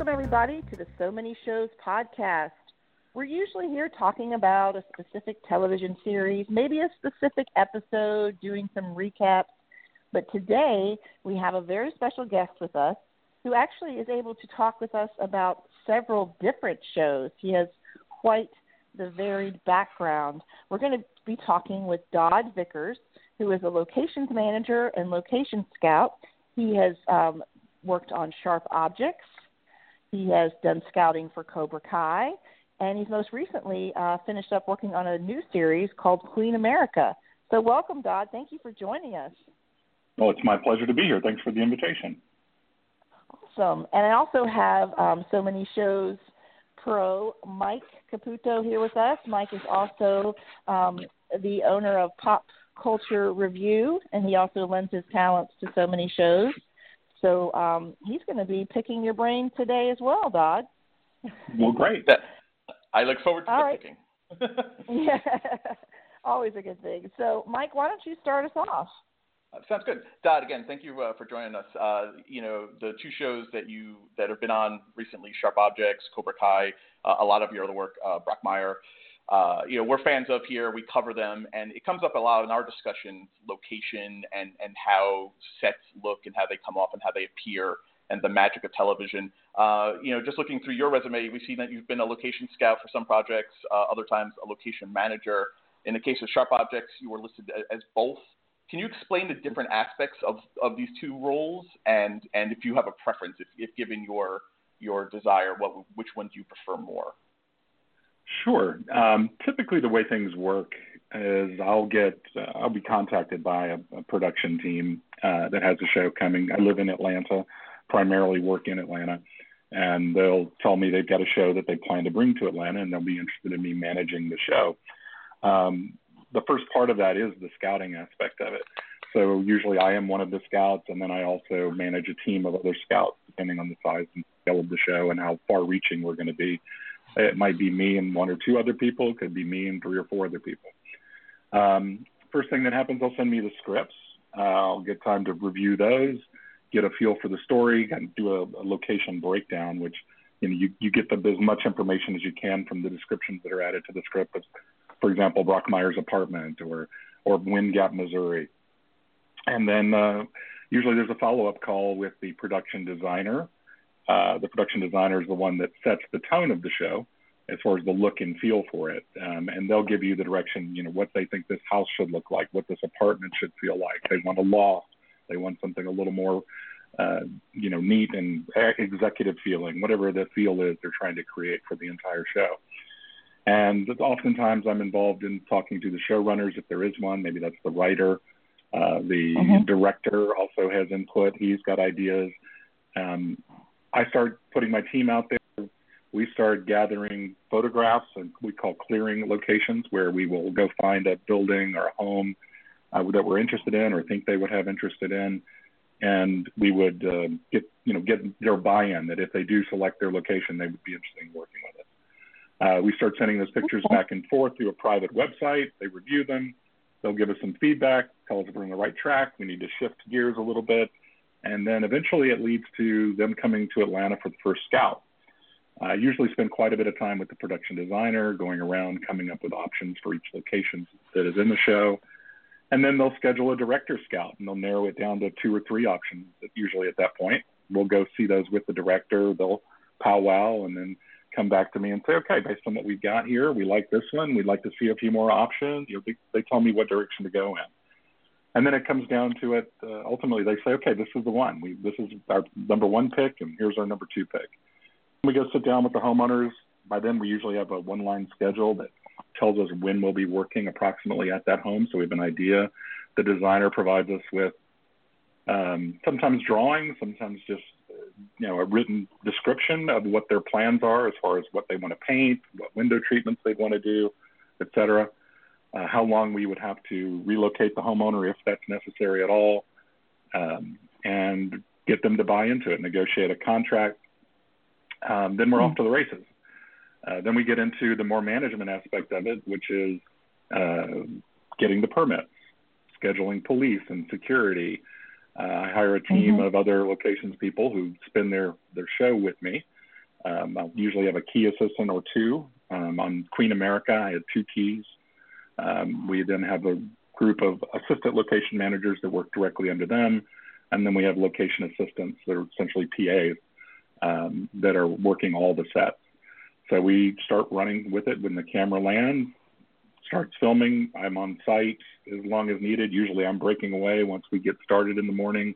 Welcome, everybody, to the So Many Shows podcast. We're usually here talking about a specific television series, maybe a specific episode, doing some recaps. But today, we have a very special guest with us who actually is able to talk with us about several different shows. He has quite the varied background. We're going to be talking with Dodd Vickers, who is a locations manager and location scout. He has um, worked on Sharp Objects. He has done scouting for Cobra Kai, and he's most recently uh, finished up working on a new series called Queen America. So, welcome, Dodd. Thank you for joining us. Well, it's my pleasure to be here. Thanks for the invitation. Awesome. And I also have um, so many shows pro Mike Caputo here with us. Mike is also um, the owner of Pop Culture Review, and he also lends his talents to so many shows. So um, he's going to be picking your brain today as well, Dodd. Well, great. I look forward to All the right. picking. yeah, always a good thing. So, Mike, why don't you start us off? Uh, sounds good. Dodd, again, thank you uh, for joining us. Uh, you know, the two shows that you that have been on recently, Sharp Objects, Cobra Kai, uh, a lot of your other work, uh, Brockmire. Uh, you know, we're fans of here. We cover them, and it comes up a lot in our discussions: location and and how sets look and how they come off and how they appear, and the magic of television. Uh, you know, just looking through your resume, we see that you've been a location scout for some projects, uh, other times a location manager. In the case of Sharp Objects, you were listed as both. Can you explain the different aspects of, of these two roles, and, and if you have a preference, if, if given your your desire, what which one do you prefer more? Sure. Um, typically, the way things work is I'll get uh, I'll be contacted by a, a production team uh, that has a show coming. I live in Atlanta, primarily work in Atlanta, and they'll tell me they've got a show that they plan to bring to Atlanta, and they'll be interested in me managing the show. Um, the first part of that is the scouting aspect of it. So usually I am one of the scouts, and then I also manage a team of other scouts, depending on the size and scale of the show and how far-reaching we're going to be. It might be me and one or two other people. It could be me and three or four other people. Um, first thing that happens, they'll send me the scripts. Uh, I'll get time to review those, get a feel for the story, and do a, a location breakdown, which you know you, you get the, as much information as you can from the descriptions that are added to the script. For example, Brockmire's apartment or or Wind Gap, Missouri, and then uh, usually there's a follow-up call with the production designer. Uh, the production designer is the one that sets the tone of the show as far as the look and feel for it, um, and they'll give you the direction, you know, what they think this house should look like, what this apartment should feel like. They want a loft, they want something a little more, uh, you know, neat and executive feeling, whatever the feel is they're trying to create for the entire show. And oftentimes I'm involved in talking to the showrunners if there is one. Maybe that's the writer. Uh, the Mhm. director also has input. He's got ideas. Um, I start putting my team out there. We start gathering photographs and we call clearing locations where we will go find a building or a home uh, that we're interested in or think they would have interested in. And we would uh, get, you know, get their buy-in that if they do select their location, they would be interested in working with us. Uh, we start sending those pictures Okay. back and forth through a private website. They review them. They'll give us some feedback, tell us if we're on the right track. We need to shift gears a little bit. And then eventually it leads to them coming to Atlanta for the first scout. I usually spend quite a bit of time with the production designer, going around, coming up with options for each location that is in the show. And then they'll schedule a director scout and they'll narrow it down to two or three options, usually at that point. We'll go see those with the director. They'll powwow and then come back to me and say, okay, based on what we've got here, we like this one. We'd like to see a few more options. You know, they, they tell me what direction to go in. And then it comes down to it. Uh, ultimately, they say, okay, this is the one. We, this is our number one pick, and here's our number two pick. We go sit down with the homeowners. By then, we usually have a one line schedule that tells us when we'll be working approximately at that home. So we have an idea. The designer provides us with um, sometimes drawings, sometimes just you know a written description of what their plans are as far as what they want to paint, what window treatments they want to do, et cetera. Uh, how long we would have to relocate the homeowner if that's necessary at all, um, and get them to buy into it, negotiate a contract. Um, then we're off to the races. Uh, then we get into the more management aspect of it, which is uh, getting the permits, scheduling police and security. Uh, I hire a team Mhm. of other locations people who spend their, their show with me. Um, I'll usually have a key assistant or two. Um, on Queen America, I had two keys. Um, we then have a group of assistant location managers that work directly under them. And then we have location assistants that are essentially PAs um, that are working all the sets. So we start running with it when the camera lands, starts filming. I'm on site as long as needed. Usually I'm breaking away once we get started in the morning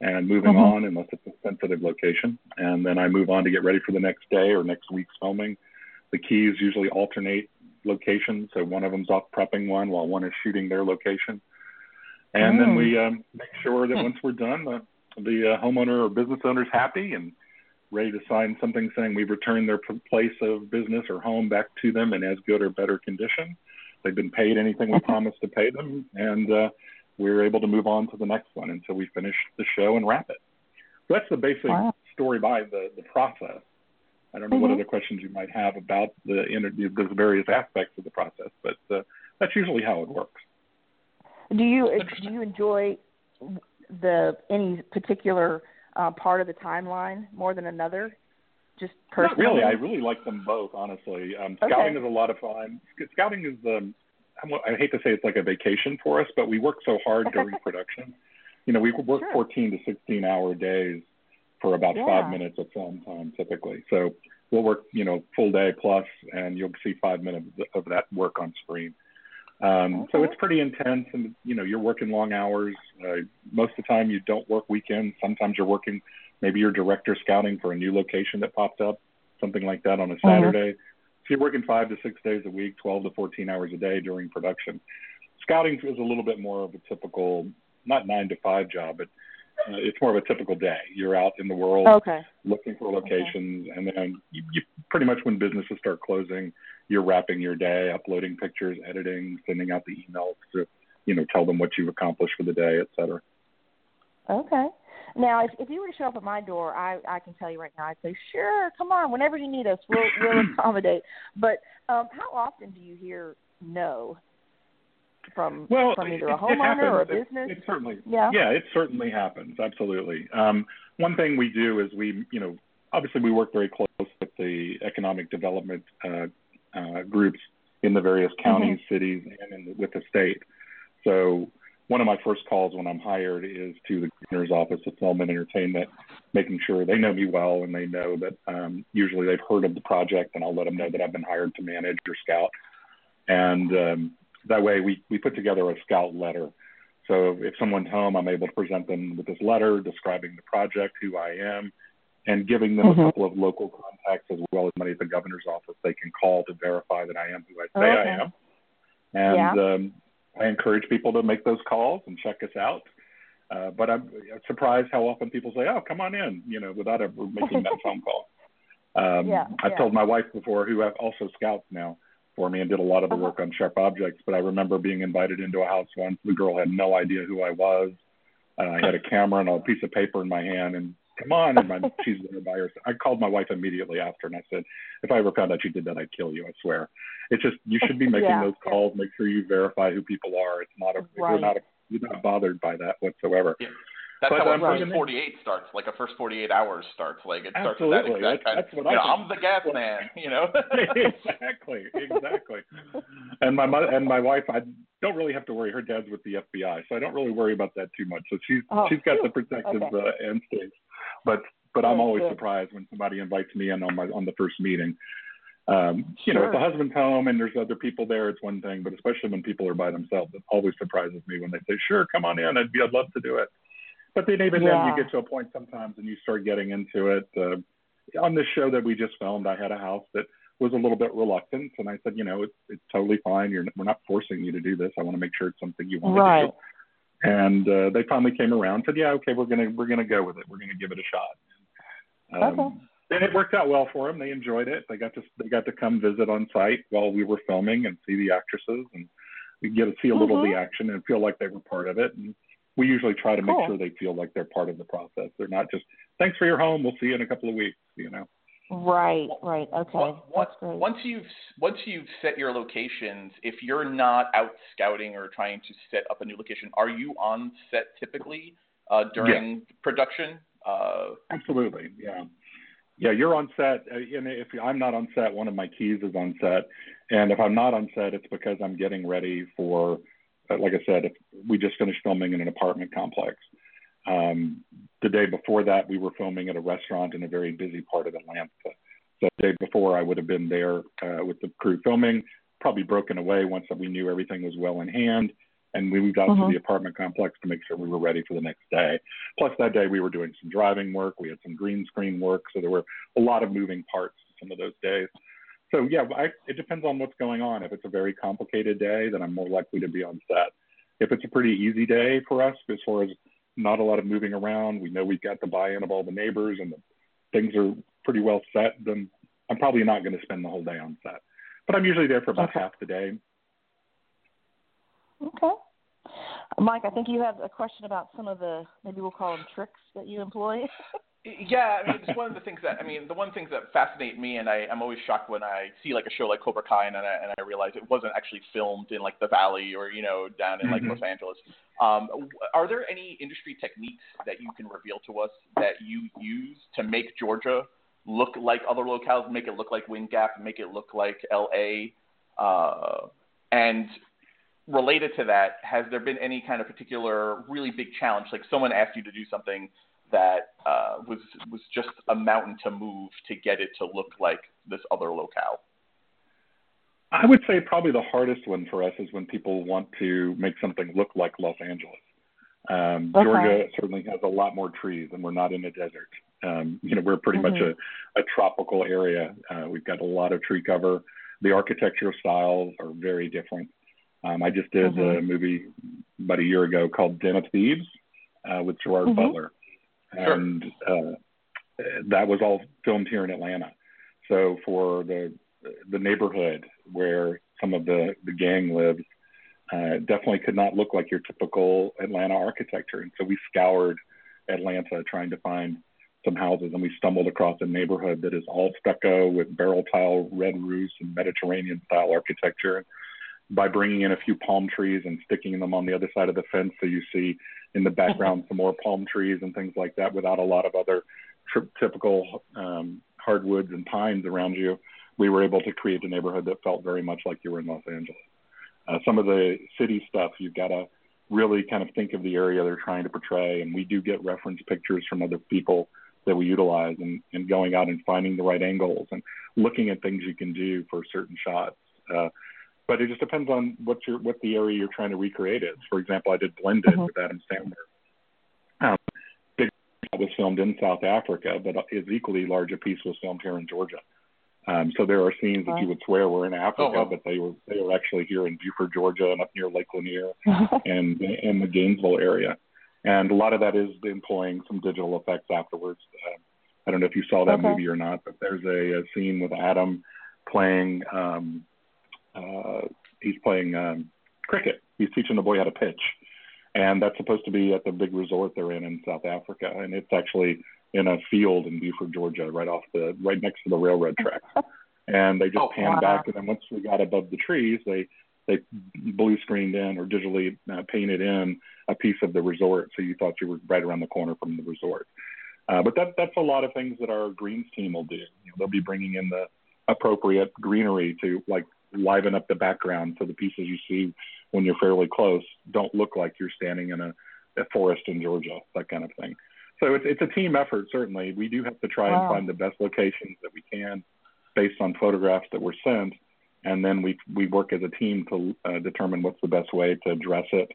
and moving mm-hmm. on unless it's a sensitive location. And then I move on to get ready for the next day or next week's filming. The keys usually alternate locations. So one of them's off prepping one while one is shooting their location. And then we mm. um, make sure that hmm. once we're done, the, the uh, homeowner or business owner is happy and ready to sign something saying we've returned their place of business or home back to them in as good or better condition. They've been paid anything we promised to pay them, and uh, we're able to move on to the next one until we finish the show and wrap it. So that's the basic wow. story by the, the process. I don't know mm-hmm. what other questions you might have about the, interview, the various aspects of the process, but uh, that's usually how it works. Do you do you enjoy the any particular uh, part of the timeline more than another? Just personally? Not really. I really like them both, honestly. Um, scouting okay. is a lot of fun. Scouting is the I hate to say it's like a vacation for us, but we work so hard during production. You know, we work sure. 14 to 16 hour days for about yeah. five minutes of film time typically. So we'll work, you know, full day plus, and you'll see five minutes of that work on screen. Um, okay. So it's pretty intense, and you know, you're working long hours. Uh, most of the time, you don't work weekends. Sometimes you're working, maybe you're director scouting for a new location that popped up, something like that on a mm-hmm. Saturday. Mm-hmm. So you're working five to six days a week, 12 to 14 hours a day during production. Scouting is a little bit more of a typical, not nine to five job, but uh, it's more of a typical day. You're out in the world okay. looking for locations, okay. and then you, you pretty much when businesses start closing, you're wrapping your day, uploading pictures, editing, sending out the emails to, you know, tell them what you've accomplished for the day, et cetera. Okay. Now, if, if you were to show up at my door, I, I can tell you right now, I'd say, sure, come on, whenever you need us, we'll, we'll accommodate. But um, how often do you hear no from well, from either a homeowner or a business? It, it, certainly, yeah, yeah, it certainly happens. Absolutely. Um, one thing we do is we, you know, obviously we work very close with the economic development uh, uh, groups in the various counties, mm-hmm. cities, and in the, with the state. So one of my first calls when I'm hired is to the governor's office of film and entertainment, making sure they know me well and they know that um, usually they've heard of the project, and I'll let them know that I've been hired to manage or scout. And um, that way, we we put together a scout letter. So if someone's home, I'm able to present them with this letter describing the project, who I am, and giving them mm-hmm. a couple of local contacts as well as money at the governor's office they can call to verify that I am who I say okay. I am. And yeah. um, I encourage people to make those calls and check us out. Uh, but I'm surprised how often people say, "Oh, come on in," you know, without ever making that phone call. Um, yeah, I've yeah. told my wife before, who have also scouts now for me and did a lot of the uh-huh. work on sharp objects. But I remember being invited into a house once. The girl had no idea who I was. Uh, I had a camera and a piece of paper in my hand, and come on. And my, she's there by herself. I called my wife immediately after and I said, if I ever found out you did that, I'd kill you. I swear. It's just, you should be making yeah, those calls. Make sure you verify who people are. It's not a, right. we're not, a, we're not bothered by that whatsoever. Yeah. That's but, how a first 48 starts. Like a first 48 hours starts. Like it starts absolutely. with that exact that's, kind. That's what you I know, I'm the gas man. You know. exactly. Exactly. and my mother and my wife, I don't really have to worry. Her dad's with the FBI, so I don't really worry about that too much. So she's oh, she's got the protective okay. uh, instincts. But but I'm always surprised when somebody invites me in on my on the first meeting. Um, you sure. know, if the husband's home and there's other people there, it's one thing. But especially when people are by themselves, it always surprises me when they say, "Sure, come on in. I'd be, I'd love to do it." But then even yeah. then, you get to a point sometimes, and you start getting into it. Uh, on this show that we just filmed, I had a house that was a little bit reluctant, and I said, you know, it's it's totally fine. You're we're not forcing you to do this. I want to make sure it's something you want right. to do. And uh, they finally came around, said, yeah, okay, we're gonna we're gonna go with it. We're gonna give it a shot. Um, okay. And it worked out well for them. They enjoyed it. They got to they got to come visit on site while we were filming and see the actresses and we get to see a little mm-hmm. of the mm-hmm. action and feel like they were part of it. And we usually try to cool. make sure they feel like they're part of the process. They're not just thanks for your home. We'll see you in a couple of weeks. You know. Right, right, okay. Once, once you've once you've set your locations, if you're not out scouting or trying to set up a new location, are you on set typically uh, during production? Uh, Absolutely, yeah. Yeah, you're on set, uh, and if I'm not on set, one of my keys is on set, and if I'm not on set, it's because I'm getting ready for, like I said, we just finished filming in an apartment complex. Um, the day before that, we were filming at a restaurant in a very busy part of Atlanta. So the day before, I would have been there uh, with the crew filming, probably broken away once that we knew everything was well in hand and we moved out uh-huh. to the apartment complex to make sure we were ready for the next day. Plus, that day we were doing some driving work, we had some green screen work, so there were a lot of moving parts some of those days. So yeah, I, it depends on what's going on. If it's a very complicated day, then I'm more likely to be on set. If it's a pretty easy day for us, as far as not a lot of moving around, we know we've got the buy-in of all the neighbors and the, things are pretty well set, then I'm probably not going to spend the whole day on set. But I'm usually there for about okay. half the day, Okay. Mike, I think you have a question about some of the maybe we'll call them tricks that you employ. yeah, I mean, it's one of the things that I mean, the one things that fascinate me, and I, I'm always shocked when I see like a show like Cobra Kai, and I, and I realize it wasn't actually filmed in like the Valley or you know down in like mm-hmm. Los Angeles. Um, are there any industry techniques that you can reveal to us that you use to make Georgia look like other locales, make it look like Wind Gap, make it look like LA? Uh, and related to that, has there been any kind of particular really big challenge? Like someone asked you to do something that uh, was was just a mountain to move to get it to look like this other locale. I would say probably the hardest one for us is when people want to make something look like Los Angeles. Um, okay. Georgia certainly has a lot more trees, and we're not in a desert. Um, you know, we're pretty mm-hmm. much a, a tropical area. Uh, we've got a lot of tree cover. The architectural styles are very different. Um, I just did mm-hmm. a movie about a year ago called Den of Thieves uh, with Gerard mm-hmm. Butler, and sure. uh, that was all filmed here in Atlanta. So for the the neighborhood where some of the the gang lives, uh, definitely could not look like your typical Atlanta architecture. And so we scoured Atlanta trying to find some houses, and we stumbled across a neighborhood that is all stucco with barrel tile red roofs and Mediterranean style architecture by bringing in a few palm trees and sticking them on the other side of the fence so you see in the background some more palm trees and things like that without a lot of other tri- typical um, hardwoods and pines around you we were able to create a neighborhood that felt very much like you were in los angeles. Uh, some of the city stuff you've got to really kind of think of the area they're trying to portray and we do get reference pictures from other people that we utilize and, and going out and finding the right angles and looking at things you can do for certain shots. Uh, but it just depends on what your what the area you're trying to recreate is. For example, I did Blended mm-hmm. with Adam Sandler. Um, Big that was filmed in South Africa, but is equally large a piece was filmed here in Georgia. Um, so there are scenes that you would swear were in Africa, oh, wow. but they were they were actually here in Buford, Georgia, and up near Lake Lanier, and in the Gainesville area. And a lot of that is employing some digital effects afterwards. Uh, I don't know if you saw that okay. movie or not, but there's a, a scene with Adam playing um, uh, he's playing um, cricket. He's teaching the boy how to pitch, and that's supposed to be at the big resort they're in in South Africa, and it's actually in a field in Buford, Georgia, right off the right next to the railroad tracks. And they just oh, panned wow. back, and then once we got above the trees, they they blue screened in or digitally uh, painted in a piece of the resort, so you thought you were right around the corner from the resort. Uh, but that that's a lot of things that our greens team will do. You know, they'll be bringing in the appropriate greenery to like liven up the background so the pieces you see when you're fairly close don't look like you're standing in a, a forest in Georgia, that kind of thing. So it's, it's a team effort, certainly. We do have to try wow. and find the best locations that we can based on photographs that were sent. And then we, we work as a team to uh, determine what's the best way to address it,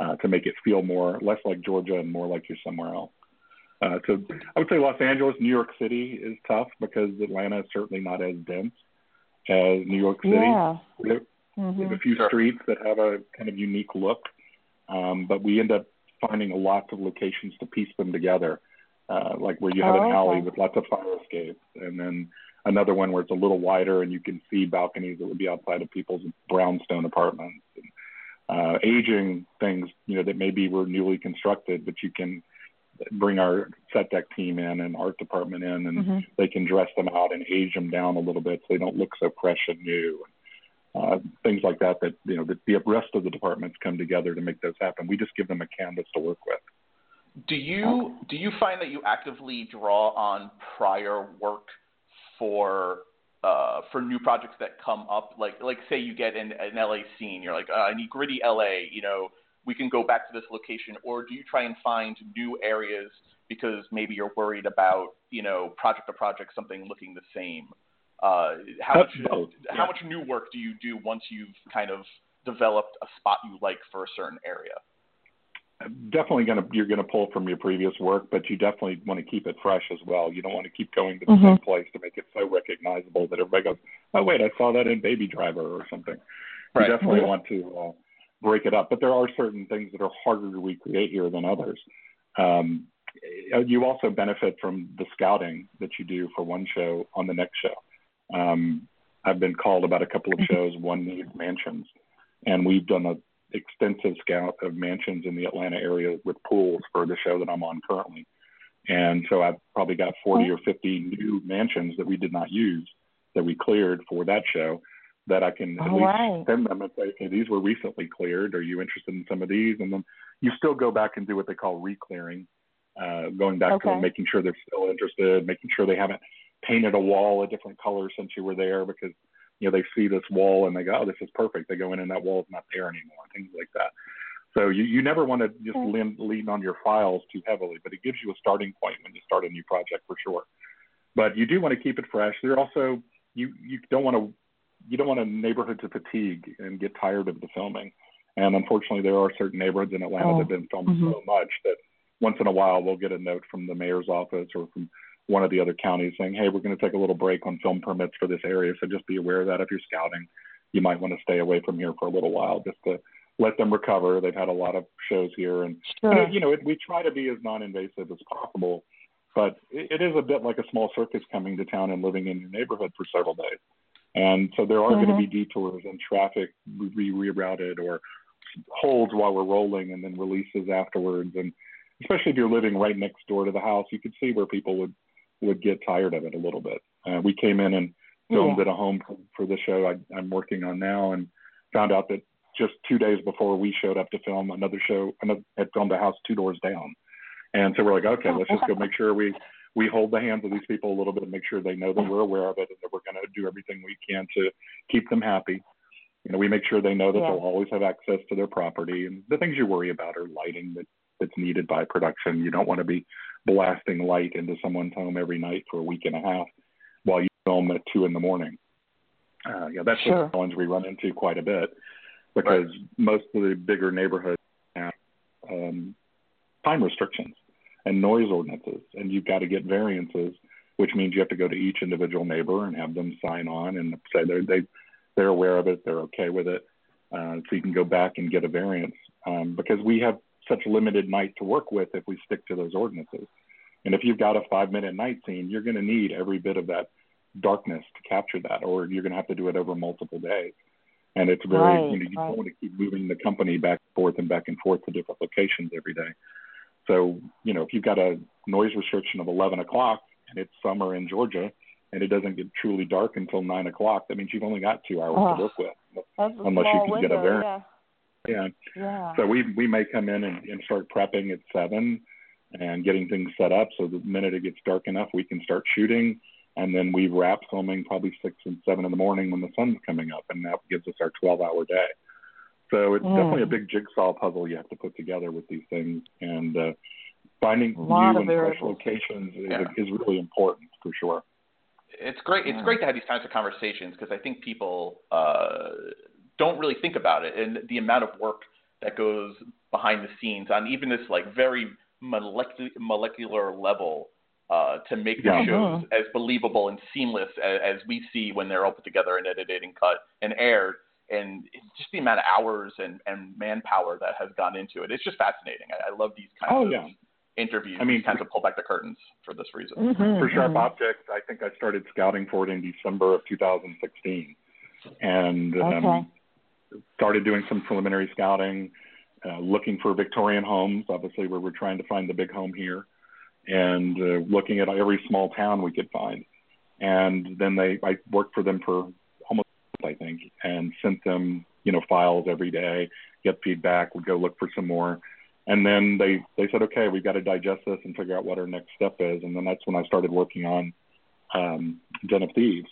uh, to make it feel more, less like Georgia and more like you're somewhere else. Uh, so I would say Los Angeles, New York City is tough because Atlanta is certainly not as dense as New York City. Yeah. There's mm-hmm. a few streets that have a kind of unique look, um, but we end up finding a lot of locations to piece them together, uh, like where you have oh, an alley okay. with lots of fire escapes, and then another one where it's a little wider and you can see balconies that would be outside of people's brownstone apartments. And, uh, aging things, you know, that maybe were newly constructed, but you can bring our set deck team in and art department in, and mm-hmm. they can dress them out and age them down a little bit so they don't look so fresh and new. Uh, things like that. That you know, the, the rest of the departments come together to make those happen. We just give them a canvas to work with. Do you do you find that you actively draw on prior work for uh, for new projects that come up? Like like say you get an, an LA scene, you're like, uh, I need gritty LA. You know, we can go back to this location, or do you try and find new areas because maybe you're worried about you know project to project something looking the same? Uh, how much both. how Yeah. much new work do you do once you've kind of developed a spot you like for a certain area? definitely going to you're going to pull from your previous work, but you definitely want to keep it fresh as well. You don't want to keep going to the Mhm. same place to make it so recognizable that everybody goes, "Oh wait, I saw that in Baby Driver" or something. Right. You definitely Mhm. want to uh, break it up, but there are certain things that are harder to recreate here than others. Um, you also benefit from the scouting that you do for one show on the next show. Um, I've been called about a couple of shows. One needs mansions, and we've done an extensive scout of mansions in the Atlanta area with pools for the show that I'm on currently. And so I've probably got 40 or 50 new mansions that we did not use that we cleared for that show that I can at All least right. send them and say, okay, these were recently cleared. Are you interested in some of these? And then you still go back and do what they call re-clearing, uh, going back to them, making sure they're still interested, making sure they haven't painted a wall a different color since you were there because you know they see this wall and they go, oh, this is perfect. They go in and that wall's not there anymore, things like that. So you, you never want to just Okay. lean, lean on your files too heavily, but it gives you a starting point when you start a new project for sure. But you do want to keep it fresh. There also you you don't want to you don't want a neighborhood to fatigue and get tired of the filming. And unfortunately, there are certain neighborhoods in Atlanta Oh. that have been filmed Mhm. so much that once in a while we'll get a note from the mayor's office or from one of the other counties saying, "Hey, we're going to take a little break on film permits for this area, so just be aware of that if you're scouting. You might want to stay away from here for a little while just to let them recover. They've had a lot of shows here, and Sure. you know, you know it, we try to be as non-invasive as possible, but it, it is a bit like a small circus coming to town and living in your neighborhood for several days. And so there are going to be detours and traffic re- rerouted or holds while we're rolling and then releases afterwards. And especially if you're living right next door to the house, you could see where people would would get tired of it a little bit. Uh, we came in and filmed Yeah. at a home for, for the show I, I'm working on now, and found out that just two days before we showed up to film another show, another had filmed a house two doors down. And so we're like, okay, let's just go make sure we we hold the hands of these people a little bit and make sure they know that we're aware of it and that we're going to do everything we can to keep them happy. You know, we make sure they know that Yeah. they'll always have access to their property and the things you worry about are lighting that that's needed by production. You don't want to be blasting light into someone's home every night for a week and a half while you film at two in the morning. Uh, yeah, that's Sure. a challenge we run into quite a bit because most of the bigger neighborhoods have um, time restrictions and noise ordinances, and you've got to get variances, which means you have to go to each individual neighbor and have them sign on and say they're they they're aware of it, they're okay with it, uh, so you can go back and get a variance um, because we have such limited night to work with if we stick to those ordinances. And if you've got a five minute night scene, you're going to need every bit of that darkness to capture that, or you're going to have to do it over multiple days. And it's very, Right, you know, you right. don't want to keep moving the company back and forth and back and forth to different locations every day. So, you know, if you've got a noise restriction of 11 o'clock and it's summer in Georgia and it doesn't get truly dark until nine o'clock, that means you've only got two hours Oh. to work with. Unless you can get a window, variance. Yeah. Yeah. Yeah. So we we may come in and, and start prepping at seven and getting things set up so the minute it gets dark enough we can start shooting and then we wrap filming probably six and seven in the morning when the sun's coming up and that gives us our twelve hour day. So it's Mm. definitely a big jigsaw puzzle you have to put together with these things and uh finding new and fresh locations is, Yeah. is really important for sure. it's great. It's Yeah. great to have these kinds of conversations because I think people uh, don't really think about it and the amount of work that goes behind the scenes on even this like very molecular molecular level uh, to make the Yeah. shows Mhm. as believable and seamless as, as we see when they're all put together and edited and cut and aired. And it's just the amount of hours and, and manpower that has gone into it. It's just fascinating. I, I love these kinds Oh, of yeah. interviews. I mean, these kinds of pull back the curtains for this reason. Mhm, for Sharp mhm. Objects, I think I started scouting for it in December of 2016, and um, started doing some preliminary scouting, uh, looking for Victorian homes. Obviously, where we're trying to find the big home here, and uh, looking at every small town we could find. And then they, I worked for them for almost, a month, I think, and sent them, you know, files every day, get feedback, would go look for some more, and then they they said, okay, we've got to digest this and figure out what our next step is. And then that's when I started working on um, Den of Thieves.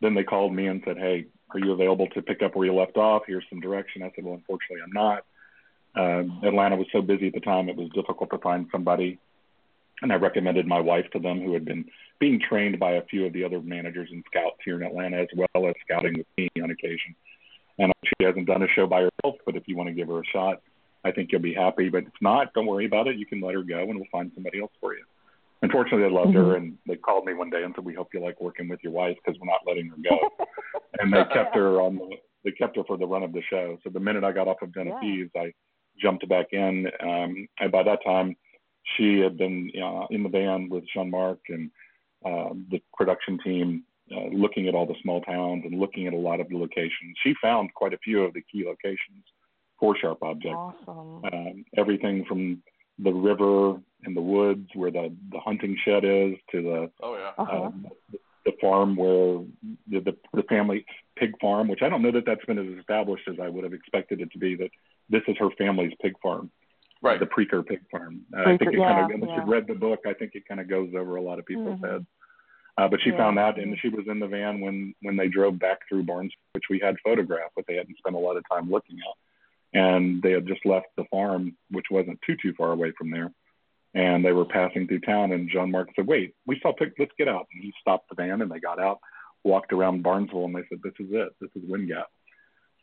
Then they called me and said, hey, are you available to pick up where you left off? Here's some direction. I said, well, unfortunately, I'm not. Uh, Atlanta was so busy at the time; it was difficult to find somebody. And I recommended my wife to them, who had been being trained by a few of the other managers and scouts here in Atlanta, as well as scouting with me on occasion. And she hasn't done a show by herself, but if you want to give her a shot, I think you'll be happy. But if not, don't worry about it. You can let her go, and we'll find somebody else for you. Unfortunately, they loved mm-hmm. her, and they called me one day and said, "We hope you like working with your wife because we're not letting her go." and they kept her on the they kept her for the run of the show. So the minute I got off of Den yeah. I jumped back in. Um, and by that time, she had been uh, in the band with Jean Marc and uh, the production team, uh, looking at all the small towns and looking at a lot of the locations. She found quite a few of the key locations for Sharp Objects. Awesome. Um, everything from the river and the woods where the the hunting shed is to the oh yeah uh-huh. um, the farm where the, the the family pig farm, which I don't know that that's been as established as I would have expected it to be. That this is her family's pig farm, right? The Preaker pig farm. Uh, I think it yeah, kind of unless yeah. you've read the book, I think it kind of goes over a lot of people's mm-hmm. heads. Uh, but she yeah. found that, and she was in the van when when they drove back through Barnes, which we had photographed, but they hadn't spent a lot of time looking at and they had just left the farm, which wasn't too too far away from there. And they were passing through town, and Jean Marc said, "Wait, we saw pig. Let's get out." And he stopped the van, and they got out, walked around Barnesville, and they said, "This is it. This is Wind Gap."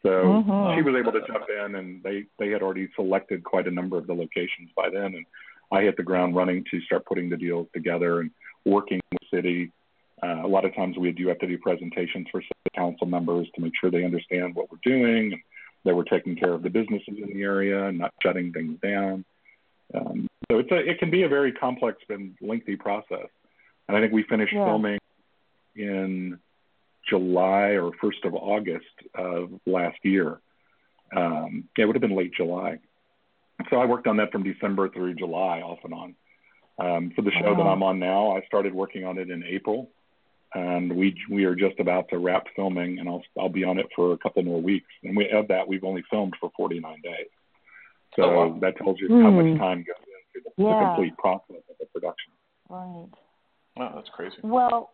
So mm-hmm. she was able to jump in, and they they had already selected quite a number of the locations by then, and I hit the ground running to start putting the deals together and working with the city. Uh, a lot of times we do have to do presentations for city council members to make sure they understand what we're doing. And we're taking care of the businesses in the area and not shutting things down. Um, so it's a, it can be a very complex and lengthy process. And I think we finished yeah. filming in July or first of August of last year. Um, yeah, it would have been late July. So I worked on that from December through July, off and on. Um, for the show wow. that I'm on now, I started working on it in April, and we we are just about to wrap filming, and I'll I'll be on it for a couple more weeks. And we of that we've only filmed for 49 days, so oh, wow. that tells you mm. how much hmm. time goes into the, yeah. the complete process of the production. Right. Wow, that's crazy. Well,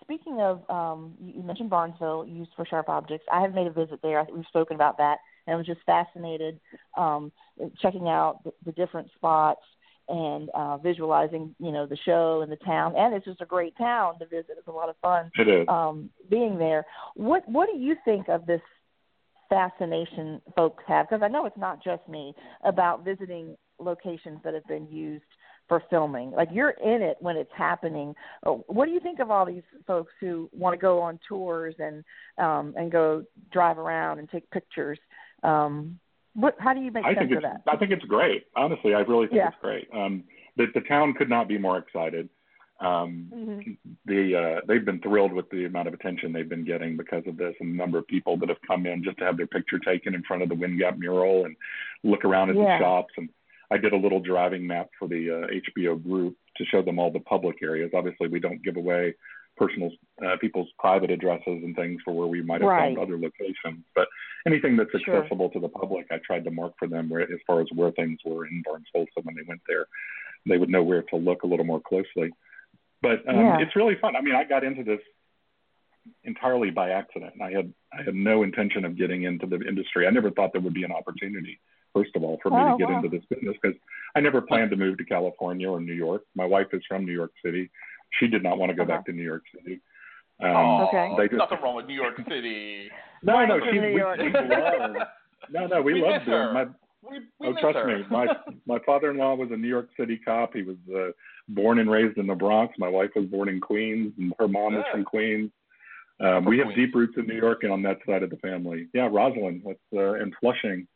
speaking of, um, you mentioned Barnesville, used for sharp objects. I have made a visit there. We've spoken about that, and I was just fascinated um, checking out the, the different spots and uh, visualizing, you know, the show and the town. And it's just a great town to visit. It's a lot of fun it is. Um, being there. What What do you think of this fascination folks have? Because I know it's not just me about visiting locations that have been used for filming. Like you're in it when it's happening. Uh, what do you think of all these folks who want to go on tours and um, and go drive around and take pictures? Um, what? How do you make I sense think of that? I think it's great. Honestly, I really think yeah. it's great. Um, the, the town could not be more excited. Um, mm-hmm. the uh, they've been thrilled with the amount of attention they've been getting because of this, and the number of people that have come in just to have their picture taken in front of the Wind Gap mural and look around at yeah. the shops. And I did a little driving map for the uh, HBO group to show them all the public areas. Obviously, we don't give away personal uh, people's private addresses and things for where we might have right. found other locations. But anything that's accessible sure. to the public, I tried to mark for them where, as far as where things were in Barnesville, so when they went there, they would know where to look a little more closely. But um, yeah. it's really fun. I mean, I got into this entirely by accident. I had I had no intention of getting into the industry. I never thought there would be an opportunity, first of all, for me oh, to get wow. into this business because I never planned to move to California or New York. My wife is from New York City. She did not want to go uh-huh. back to New York City. Um, oh, okay. They just, nothing wrong with New York City. no, no, she, we, we love. No, no, we, we loved her. My, we, we oh, trust her. me, my my father-in-law was a New York City cop. He was uh, born and raised in the Bronx. My wife was born in Queens, and her mom yeah. is from Queens. Um, we have deep roots in New York and on that side of the family. Yeah, Rosslyn, that's uh, in Flushing.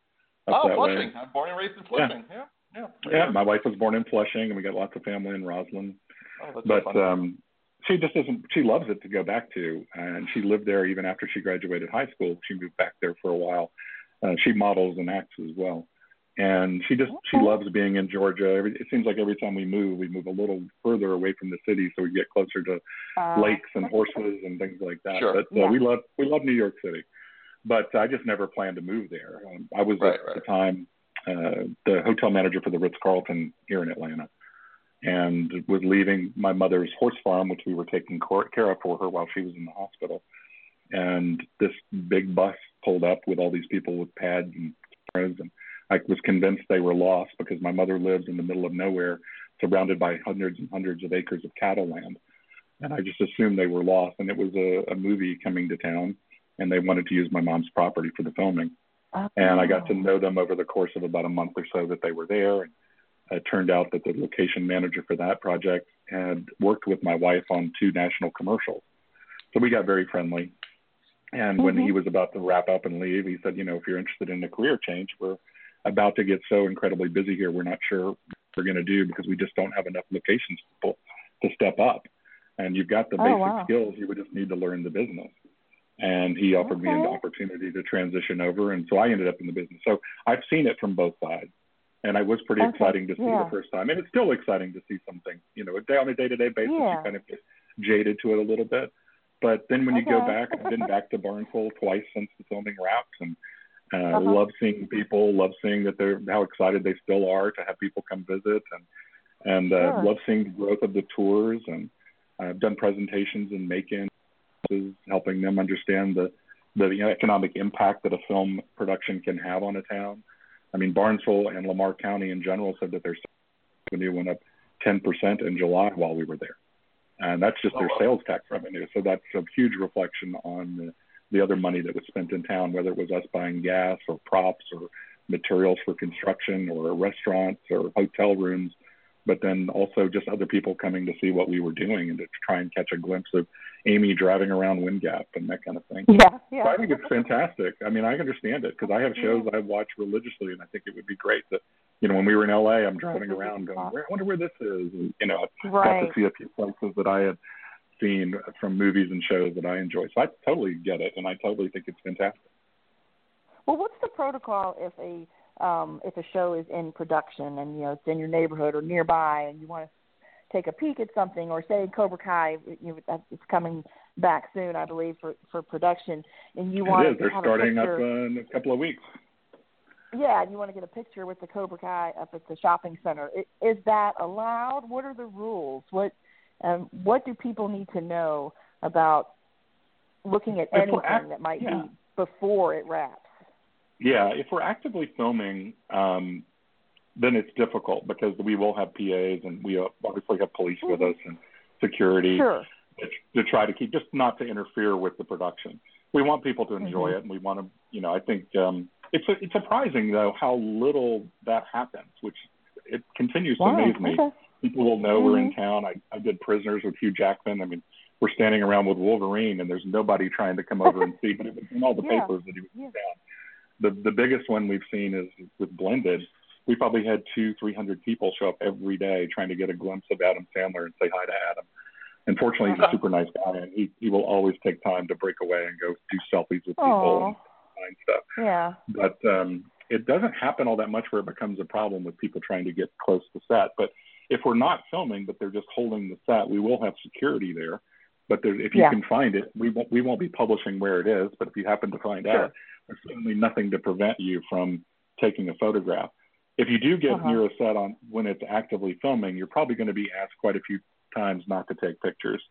Oh, Flushing. Way. I'm born and raised in Flushing. Yeah. Yeah. Yeah. yeah. My wife was born in Flushing, and we got lots of family in Rosslyn. Oh, that's but so um, she just doesn't. She loves it to go back to, and she lived there even after she graduated high school. She moved back there for a while. Uh, she models and acts as well, and she just she loves being in Georgia. Every, it seems like every time we move, we move a little further away from the city, so we get closer to uh, lakes and horses and things like that. Sure. But uh, yeah. we love we love New York City, but I just never planned to move there. Um, I was right, at right. the time uh, the hotel manager for the Ritz Carlton here in Atlanta, and was leaving my mother's horse farm, which we were taking care of for her while she was in the hospital. And this big bus pulled up with all these people with pads and cameras, and I was convinced they were lost because my mother lives in the middle of nowhere, surrounded by hundreds and hundreds of acres of cattle land. And I just assumed they were lost. And it was a, a movie coming to town, and they wanted to use my mom's property for the filming. Oh. And I got to know them over the course of about a month or so that they were there. And it turned out that the location manager for that project had worked with my wife on two national commercials. So we got very friendly. And mm-hmm. when he mm-hmm. was about to wrap up and leave, he said, you know, if you're interested in a career change, we're about to get so incredibly busy here. We're not sure what we're going to do because we just don't have enough locations people to step up. And you've got the oh, basic wow. skills. You would just need to learn the business. And he offered okay. me an opportunity to transition over. And so I ended up in the business. So I've seen it from both sides. And it was pretty okay. exciting to see yeah. the first time. And it's still exciting to see something, you know, on a day to day basis, yeah. you kind of get jaded to it a little bit. But then when okay. you go back, I've been back to Barnesville twice since the filming wraps, and uh, uh-huh. love seeing people, love seeing that they're how excited they still are to have people come visit, and and uh, love seeing the growth of the tours. And I've done presentations in Macon, helping them understand the the economic impact that a film production can have on a town. I mean, Barnesville and Lamar County in general said that their revenue went up 10% in July while we were there and that's just their sales tax revenue. So that's a huge reflection on the, the other money that was spent in town, whether it was us buying gas or props or materials for construction or restaurants or hotel rooms, but then also just other people coming to see what we were doing and to try and catch a glimpse of Amy driving around Wind Gap and that kind of thing. Yeah, yeah. So I think it's fantastic. I mean, I understand it because I have shows. I watch religiously, and I think it would be great that you know, when we were in LA, I'm driving around going, I wonder where this is. And, you know, I right. got to see a few places that I had seen from movies and shows that I enjoy. So I totally get it, and I totally think it's fantastic. Well, what's the protocol if a um, if a show is in production and you know it's in your neighborhood or nearby, and you want to take a peek at something, or say Cobra Kai, you know, it's coming back soon, I believe, for for production, and you want it is. They're starting up uh, in a couple of weeks yeah, and you want to get a picture with the Cobra Kai up at the shopping center. Is that allowed? What are the rules? What um, what do people need to know about looking at anything act- that might yeah. be before it wraps? Yeah, if we're actively filming, um, then it's difficult because we will have PAs and we obviously have police mm-hmm. with us and security sure. to, to try to keep just not to interfere with the production. We want people to enjoy mm-hmm. it, and we want to, you know, I think um, it's it's surprising though how little that happens, which it continues wow. to amaze me. Okay. People will know mm-hmm. we're in mm-hmm. town. I, I did Prisoners with Hugh Jackman. I mean, we're standing around with Wolverine, and there's nobody trying to come over and see, but it was in all the yeah. papers that he was yeah. down. The the biggest one we've seen is with Blended. We probably had two, three hundred people show up every day trying to get a glimpse of Adam Sandler and say hi to Adam. Unfortunately, he's a uh-huh. super nice guy, and he he will always take time to break away and go do selfies with people. And, find stuff. Yeah. But um, it doesn't happen all that much where it becomes a problem with people trying to get close to set. But if we're not filming, but they're just holding the set, we will have security there. But there, if you yeah. can find it, we won't we won't be publishing where it is. But if you happen to find sure. out, there's certainly nothing to prevent you from taking a photograph. If you do get uh-huh. near a set on when it's actively filming, you're probably going to be asked quite a few times not to take pictures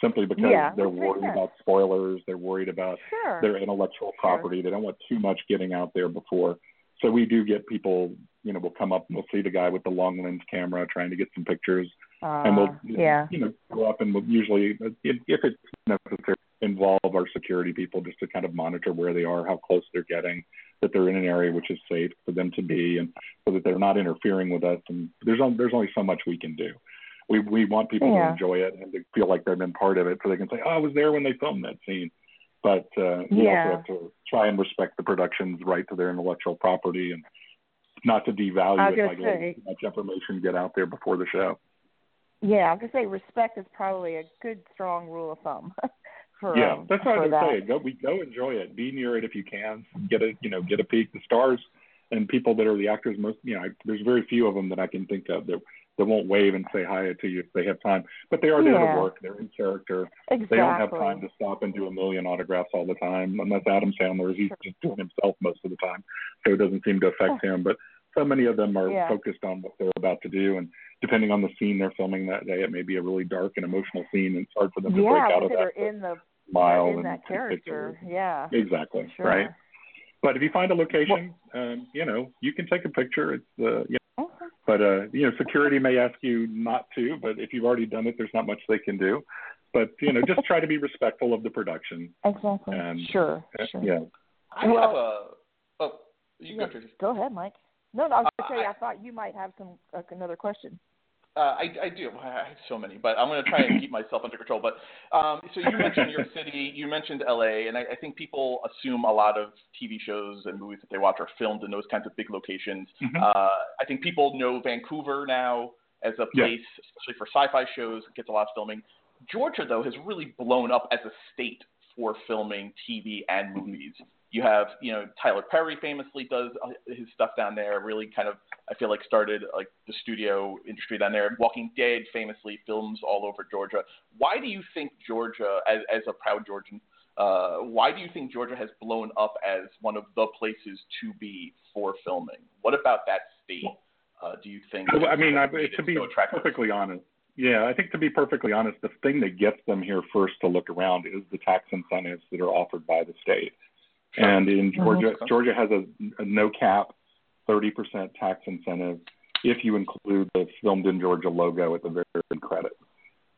simply because yeah, they're worried about spoilers, they're worried about sure. their intellectual property. Sure. They don't want too much getting out there before. So we do get people, you know, will come up and we'll see the guy with the long lens camera trying to get some pictures, uh, and we'll, yeah. you know, go up and we'll usually, if, if it's necessary, involve our security people just to kind of monitor where they are, how close they're getting, that they're in an area which is safe for them to be, and so that they're not interfering with us. And there's only, there's only so much we can do we we want people yeah. to enjoy it and to feel like they've been part of it, so they can say, "Oh, I was there when they filmed that scene." But uh, we yeah. also have to try and respect the production's right to their intellectual property and not to devalue it by letting too much information get out there before the show. Yeah, I was gonna say respect is probably a good strong rule of thumb. for, yeah, that's what I would say. Go, we go enjoy it. Be near it if you can. Get a you know get a peek. The stars and people that are the actors most you know I, there's very few of them that I can think of that that won't wave and say hi to you if they have time. But they are there yeah. to work. They're in character. Exactly. They don't have time to stop and do a million autographs all the time, unless Adam Sandler is he's just doing himself most of the time, so it doesn't seem to affect him. But So many of them are Yeah. focused on what they're about to do, and depending on the scene they're filming that day, it may be a really dark and emotional scene, and it's hard for them to break out of because that. they're in the smile in and that take character. pictures. Yeah. Exactly. Sure. Right. But if you find a location, um, you know, you can take a picture. It's uh, you know, Okay. but uh, you know, security may ask you not to. But if you've already done it, there's not much they can do. But you know, just try to be respectful of the production. Exactly. Um, sure. Uh, Sure. Yeah. I Well- have a. Oh, you Yeah. go, Tracy. Go ahead, Mike. No, no, I was Uh, going to say I- I thought you might have some uh, another question. Uh, I, I do. I have so many, but I'm going to try and keep myself under control. But um, so you mentioned New York City, you mentioned LA, and I, I think people assume a lot of TV shows and movies that they watch are filmed in those kinds of big locations. Mhm. Uh, I think people know Vancouver now as a Yeah. place, especially for sci-fi shows. Gets a lot of filming. Georgia, though, has really blown up as a state for filming TV and movies. You have, you know, Tyler Perry famously does uh, his stuff down there. Really, kind of, I feel like started like the studio industry down there. Walking Dead famously films all over Georgia. Why do you think Georgia, as as a proud Georgian, uh, why do you think Georgia has blown up as one of the places to be for filming? What about that state uh, do you think? I mean, I, to be so perfectly honest, yeah, I think to be perfectly honest, the thing that gets them here first to look around is the tax incentives that are offered by the state. Sure. And in Georgia, Mhm. Georgia has a, a no cap, 30% tax incentive if you include the filmed in Georgia logo at the very end credit.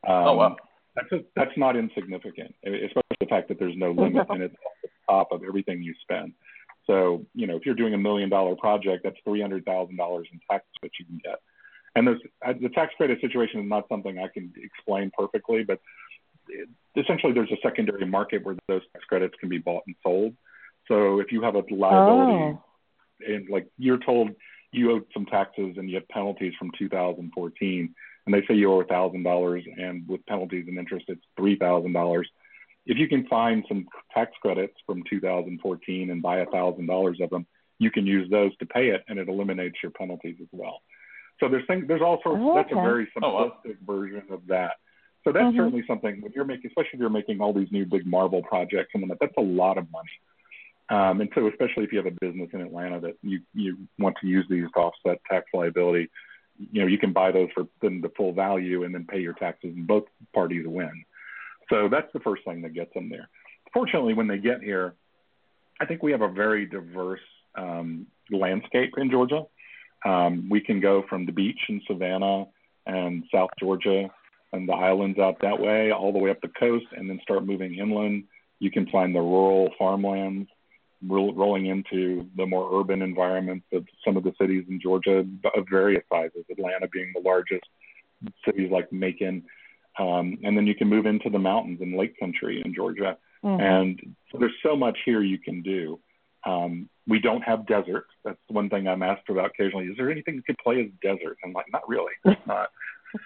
Um, Oh, wow. That's, a, that's not insignificant, especially the fact that there's no limit and it's off the top of everything you spend. So, you know, if you're doing a million dollar project, that's $300,000 in tax that you can get. And those, uh, the tax credit situation is not something I can explain perfectly, but it, essentially there's a secondary market where those tax credits can be bought and sold. So if you have a liability Oh. and like you're told you owed some taxes and you have penalties from 2014, and they say you owe thousand dollars, and with penalties and interest it's three thousand dollars. If you can find some tax credits from 2014 and buy a thousand dollars of them, you can use those to pay it, and it eliminates your penalties as well. So there's things, there's all sorts. Oh, That's a okay. very Oh, wow. simplistic version of that. So that's Mhm. certainly something when you're making, especially if you're making all these new big Marvel projects and that, that's a lot of money. Um, and so, especially if you have a business in Atlanta that you you want to use these to offset tax liability, you know, you can buy those for then the full value and then pay your taxes, and both parties win. So that's the first thing that gets them there. Fortunately, when they get here, I think we have a very diverse um, landscape in Georgia. Um, we can go from the beach in Savannah and South Georgia and the islands out that way, all the way up the coast, and then start moving inland. You can find the rural farmlands ro- rolling into the more urban environments of some of the cities in Georgia of various sizes, Atlanta being the largest, cities like Macon. Um, and then you can move into the mountains and lake country in Georgia. Mhm. And so there's so much here you can do. Um, we don't have desert. That's one thing I'm asked about occasionally. Is there anything you could play as desert? I'm like, not really. It's not.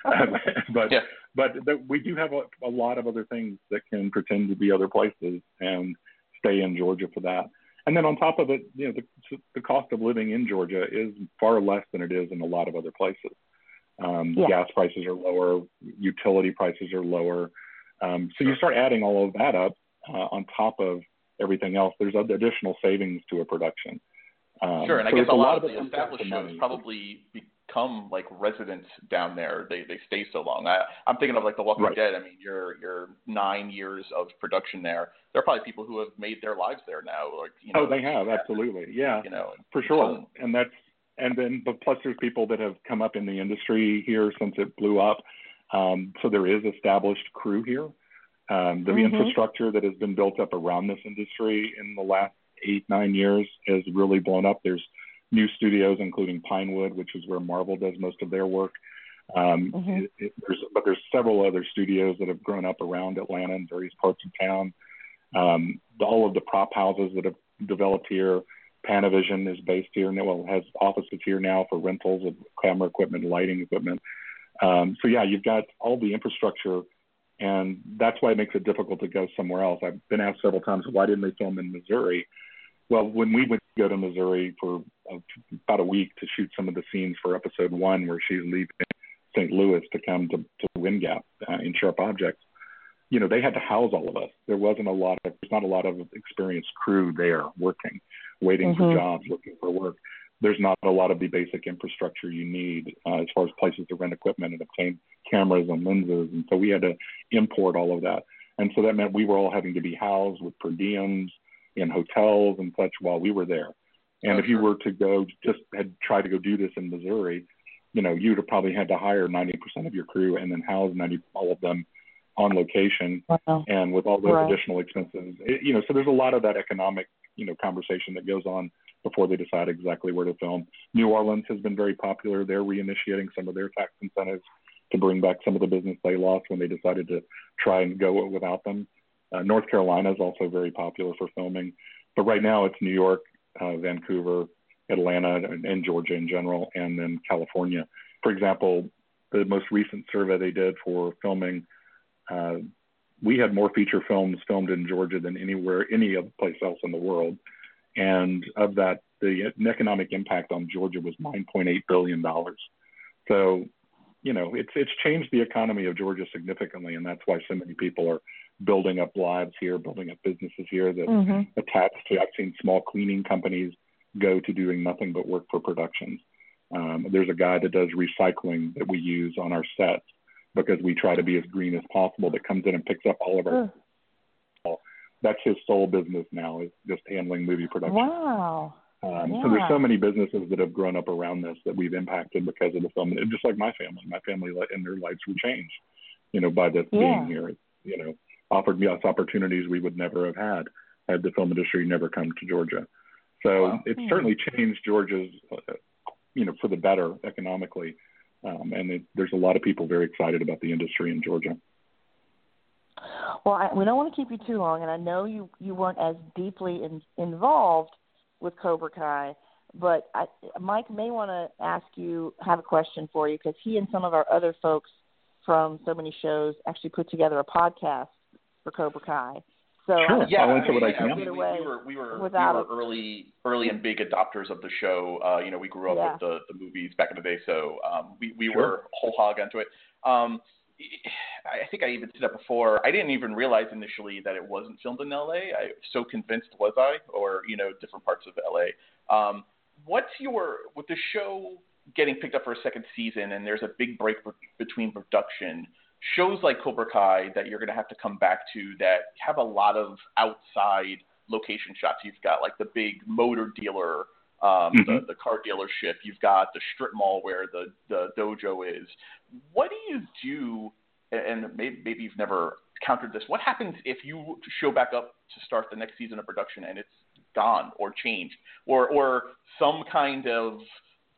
but Yeah. but but we do have a, a lot of other things that can pretend to be other places and stay in Georgia for that. And then on top of it, you know, the, the cost of living in Georgia is far less than it is in a lot of other places. Um, Yeah. Gas prices are lower, utility prices are lower. Um, so you start adding all of that up uh, on top of everything else. There's additional savings to a production. Um, Sure, and I so guess a lot of the comes down established shows money. probably become like residents down there. They they stay so long. I, I'm thinking of like The Walking Right. Dead. I mean, your your nine years of production there. There are probably people who have made their lives there now. Like you know, Oh, they have absolutely, yeah. You know, For sure. home. And that's and then but plus there's people that have come up in the industry here since it blew up. Um, so there is established crew here. Um, the Mhm. infrastructure that has been built up around this industry in the last eight, nine years has really blown up. There's new studios, including Pinewood, which is where Marvel does most of their work. Um, Mhm. it, it, there's, but there's several other studios that have grown up around Atlanta in various parts of town. Um, the, all of the prop houses that have developed here, Panavision is based here, and well, has offices here now for rentals of camera equipment, lighting equipment. Um, so yeah, you've got all the infrastructure, and that's why it makes it difficult to go somewhere else. I've been asked several times, why didn't they film in Missouri? Well, when we would go to Missouri for uh, about a week to shoot some of the scenes for episode one, where she's leaving St. Louis to come to, to Wind Gap uh, in Sharp Objects, you know, they had to house all of us. There wasn't a lot of, there's not a lot of experienced crew there working, waiting for Mhm. jobs, looking for work. there's not a lot of the basic infrastructure you need uh, as far as places to rent equipment and obtain cameras and lenses. And so we had to import all of that. And so that meant we were all having to be housed with per diems in hotels and such while we were there. And if you were to go just had tried to go do this in Missouri, you know, you'd have probably had to hire 90% of your crew and then house 90 all of them on location wow. and with all those right. additional expenses. It, you know, so there's a lot of that economic, you know, conversation that goes on before they decide exactly where to film. New Orleans has been very popular. They're reinitiating some of their tax incentives to bring back some of the business they lost when they decided to try and go without them. Uh, North Carolina is also very popular for filming, but right now it's New York, uh, Vancouver, Atlanta, and, and Georgia in general, and then California. For example, the most recent survey they did for filming, uh, we had more feature films filmed in Georgia than anywhere, any other place else in the world. And of that, the economic impact on Georgia was 9.8 billion dollars. So you know, it's it's changed the economy of Georgia significantly, and that's why so many people are building up lives here, building up businesses here that mm-hmm. attached to. I've seen small cleaning companies go to doing nothing but work for productions. Um, there's a guy that does recycling that we use on our sets because we try to be as green as possible. That comes in and picks up all of our. Mm. That's his sole business now is just handling movie production. Wow. Um, yeah. So there's so many businesses that have grown up around this that we've impacted because of the film. And just like my family, my family and their lives were changed, you know, by this yeah. being here. You know, offered me us opportunities we would never have had had the film industry never come to Georgia. So wow. it's hmm. certainly changed Georgia's, uh, you know, for the better economically. Um, and it, there's a lot of people very excited about the industry in Georgia. Well, I, we don't want to keep you too long, and I know you you weren't as deeply in, involved with Cobra Kai. But I, Mike may want to ask you, have a question for you, because he and some of our other folks from so many shows actually put together a podcast for Cobra Kai. So sure. yeah, I'll answer what I can. We, we, were we were, we were early early and big adopters of the show. Uh, you know, we grew up yeah. with the, the movies back in the day, so um, we we sure. were whole hog into it. Um, I think I even said that before. I didn't even realize initially that it wasn't filmed in LA. I so convinced was I, or you know, different parts of LA. Um, what's your with the show getting picked up for a second season, and there's a big break between production. Shows like Cobra Kai that you're going to have to come back to that have a lot of outside location shots. You've got like the big motor dealer um, mm-hmm. the, the car dealership. You've got the strip mall where the, the dojo is. What do you do? And maybe, maybe you've never countered this. What happens if you show back up to start the next season of production and it's gone or changed or or some kind of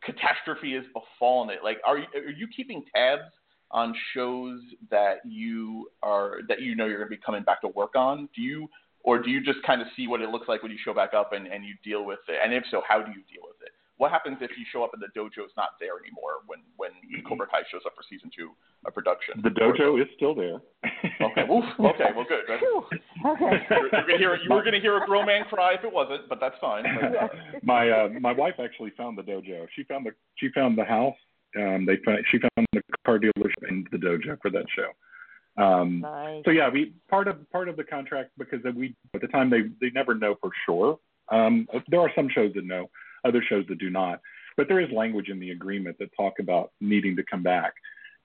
catastrophe has befallen it? Like, are you, are you keeping tabs on shows that you are that you know you're going to be coming back to work on? Do you or do you just kind of see what it looks like when you show back up and, and you deal with it? And if so, how do you deal with it? What happens if you show up and the dojo is not there anymore when when Cobra Kai shows up for season two of production? The dojo is still there. okay, Oof. okay, well, good. okay. You're, you're gonna hear, you were going to hear a grown man cry if it wasn't, but that's fine. my uh, my wife actually found the dojo. She found the she found the house. Um, they found, she found the car dealership and the dojo for that show. Um, nice. So yeah, we part of part of the contract because we at the time they they never know for sure. Um, there are some shows that know, other shows that do not. But there is language in the agreement that talk about needing to come back,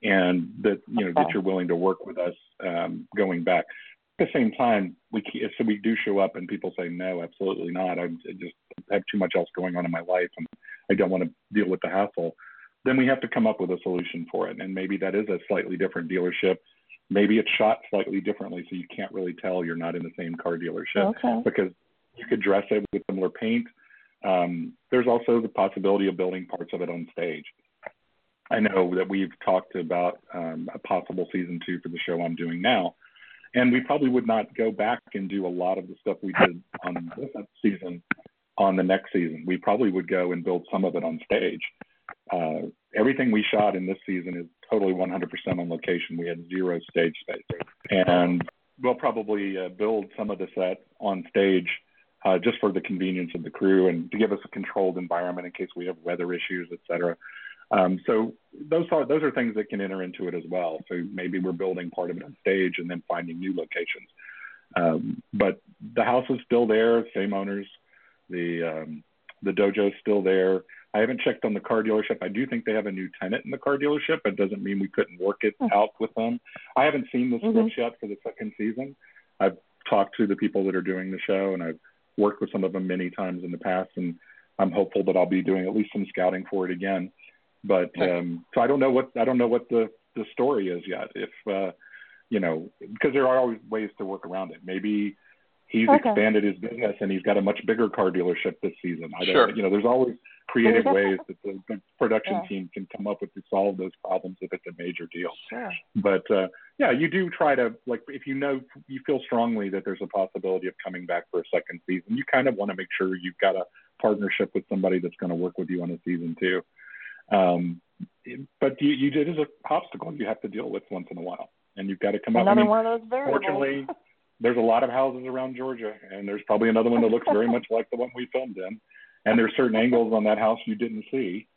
and that you know okay. that you're willing to work with us um, going back. At the same time, we so we do show up and people say no, absolutely not. I just have too much else going on in my life and I don't want to deal with the hassle. Then we have to come up with a solution for it, and maybe that is a slightly different dealership Maybe it's shot slightly differently, so you can't really tell you're not in the same car dealership okay. because you could dress it with similar paint. Um, there's also the possibility of building parts of it on stage. I know that we've talked about um, a possible season two for the show I'm doing now, and we probably would not go back and do a lot of the stuff we did on this season on the next season. We probably would go and build some of it on stage. Uh, everything we shot in this season is totally 100% on location. We had zero stage space, and we'll probably uh, build some of the set on stage uh, just for the convenience of the crew and to give us a controlled environment in case we have weather issues, et cetera. Um, so those are those are things that can enter into it as well. So maybe we're building part of it on stage and then finding new locations. Um, but the house is still there, same owners. The um, the dojo is still there. I haven't checked on the car dealership. I do think they have a new tenant in the car dealership. But it doesn't mean we couldn't work it mm-hmm. out with them. I haven't seen the scripts mm-hmm. yet for the second season. I've talked to the people that are doing the show, and I've worked with some of them many times in the past, and I'm hopeful that I'll be doing at least some scouting for it again. But um, so I don't know what I don't know what the the story is yet. If uh, you know, because there are always ways to work around it. Maybe he's okay. expanded his business and he's got a much bigger car dealership this season. I don't, sure. You know, there's always creative ways that the, the production yeah. team can come up with to solve those problems if it's a major deal. Sure. But uh, yeah, you do try to like if you know you feel strongly that there's a possibility of coming back for a second season, you kind of want to make sure you've got a partnership with somebody that's going to work with you on a season two. Um, but you, you it is a obstacle you have to deal with once in a while, and you've got to come Another up. Another one of those variables. Fortunately, there's a lot of houses around Georgia, and there's probably another one that looks very much like the one we filmed in. And there's certain angles on that house you didn't see,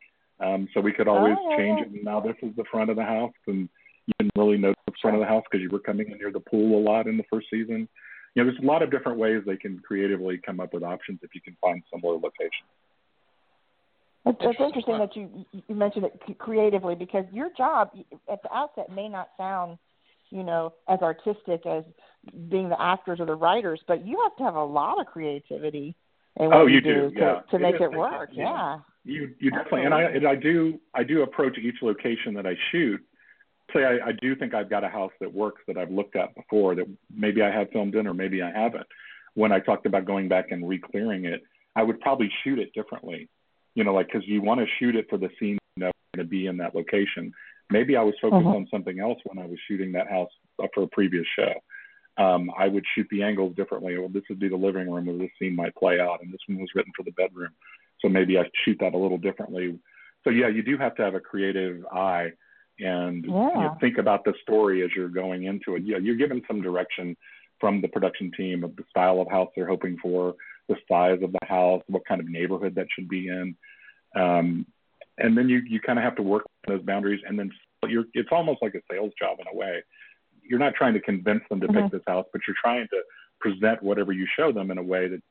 um, so we could always oh, change yeah. it. And now this is the front of the house, and you didn't really know the front of the house because you were coming in near the pool a lot in the first season. You know, there's a lot of different ways they can creatively come up with options if you can find similar locations. It's, it's interesting that you you mentioned it creatively because your job at the outset may not sound, you know, as artistic as being the actors or the writers, but you have to have a lot of creativity in what oh, you, you do, to, yeah. to make it, it work. Yeah. yeah. You you definitely and I and I do I do approach each location that I shoot. Say I, I do think I've got a house that works that I've looked at before that maybe I have filmed in or maybe I haven't. When I talked about going back and re-clearing it, I would probably shoot it differently you know, like because you want to shoot it for the scene you know, going to be in that location. Maybe I was focused uh-huh. on something else when I was shooting that house for a previous show. Um, I would shoot the angles differently. Well, this would be the living room where this scene might play out, and this one was written for the bedroom. So maybe I shoot that a little differently. So yeah, you do have to have a creative eye and yeah. you know, think about the story as you're going into it. Yeah, you're given some direction from the production team of the style of house they're hoping for, the size of the house, what kind of neighborhood that should be in. Um, and then you, you kind of have to work those boundaries and then you're, it's almost like a sales job in a way. You're not trying to convince them to mm-hmm. pick this house, but you're trying to present whatever you show them in a way that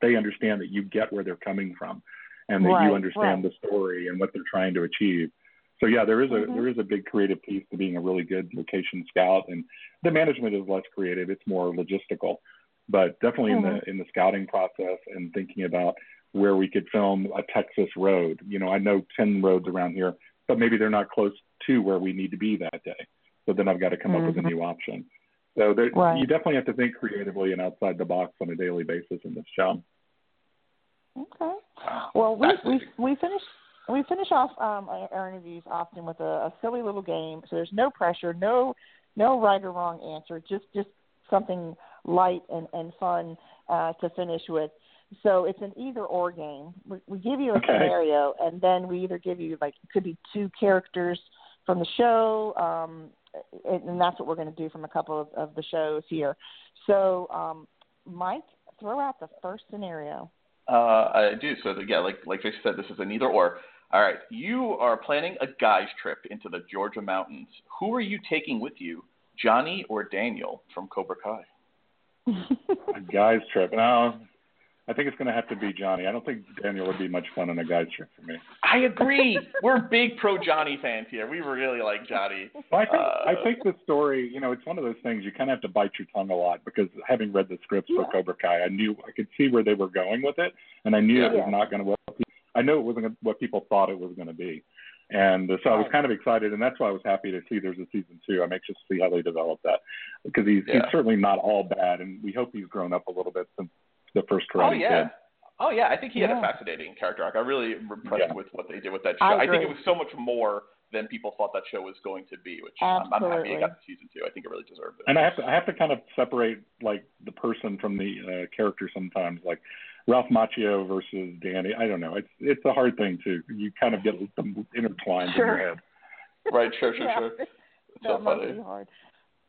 they understand that you get where they're coming from and that right, you understand right. the story and what they're trying to achieve. So yeah, there is a mm-hmm. there is a big creative piece to being a really good location scout, and the management is less creative; it's more logistical but definitely mm-hmm. in the mm-hmm. in the scouting process and thinking about where we could film a Texas road. You know, I know ten roads around here, but maybe they're not close to where we need to be that day. So then I've got to come mm-hmm. up with a mm-hmm. new option. So there, right. you definitely have to think creatively and outside the box on a daily basis in this job. Okay. Well, we we we finish we finish off um, our interviews often with a, a silly little game. So there's no pressure, no no right or wrong answer. Just just something light and, and fun uh, to finish with. So it's an either or game. We, we give you a okay. scenario, and then we either give you like it could be two characters from the show, um, and, and that's what we're going to do from a couple of, of the shows here. So, um, Mike, throw out the first scenario. Uh, I do. So the, yeah, like like Jason said, this is an either or. All right, you are planning a guy's trip into the Georgia mountains. Who are you taking with you, Johnny or Daniel from Cobra Kai? a guy's trip. No, I think it's going to have to be Johnny. I don't think Daniel would be much fun on a guy's trip for me. I agree. We're big pro Johnny fans here. We really like Johnny. Well, I think uh, I think the story. You know, it's one of those things you kind of have to bite your tongue a lot because having read the scripts yeah. for Cobra Kai, I knew I could see where they were going with it, and I knew yeah. it was not going to. I knew it wasn't what people thought it was going to be. And so I was kind of excited, and that's why I was happy to see there's a season two. I'm anxious to see how they develop that because he's, yeah. he's certainly not all bad, and we hope he's grown up a little bit since the first Karate oh, yeah. Kid. Oh yeah, I think he yeah. had a fascinating character arc. I really impressed yeah. with what they did with that show. I, I, think it was so much more than people thought that show was going to be, which I'm, I'm happy it got to season two. I think it really deserved it. And I have to I have to kind of separate like the person from the uh, character sometimes. Like Ralph Macchio versus Danny. I don't know. It's it's a hard thing to you kind of get them intertwined sure. in your head. Right. Sure. Sure. yeah. Sure. It's that so must funny. be hard.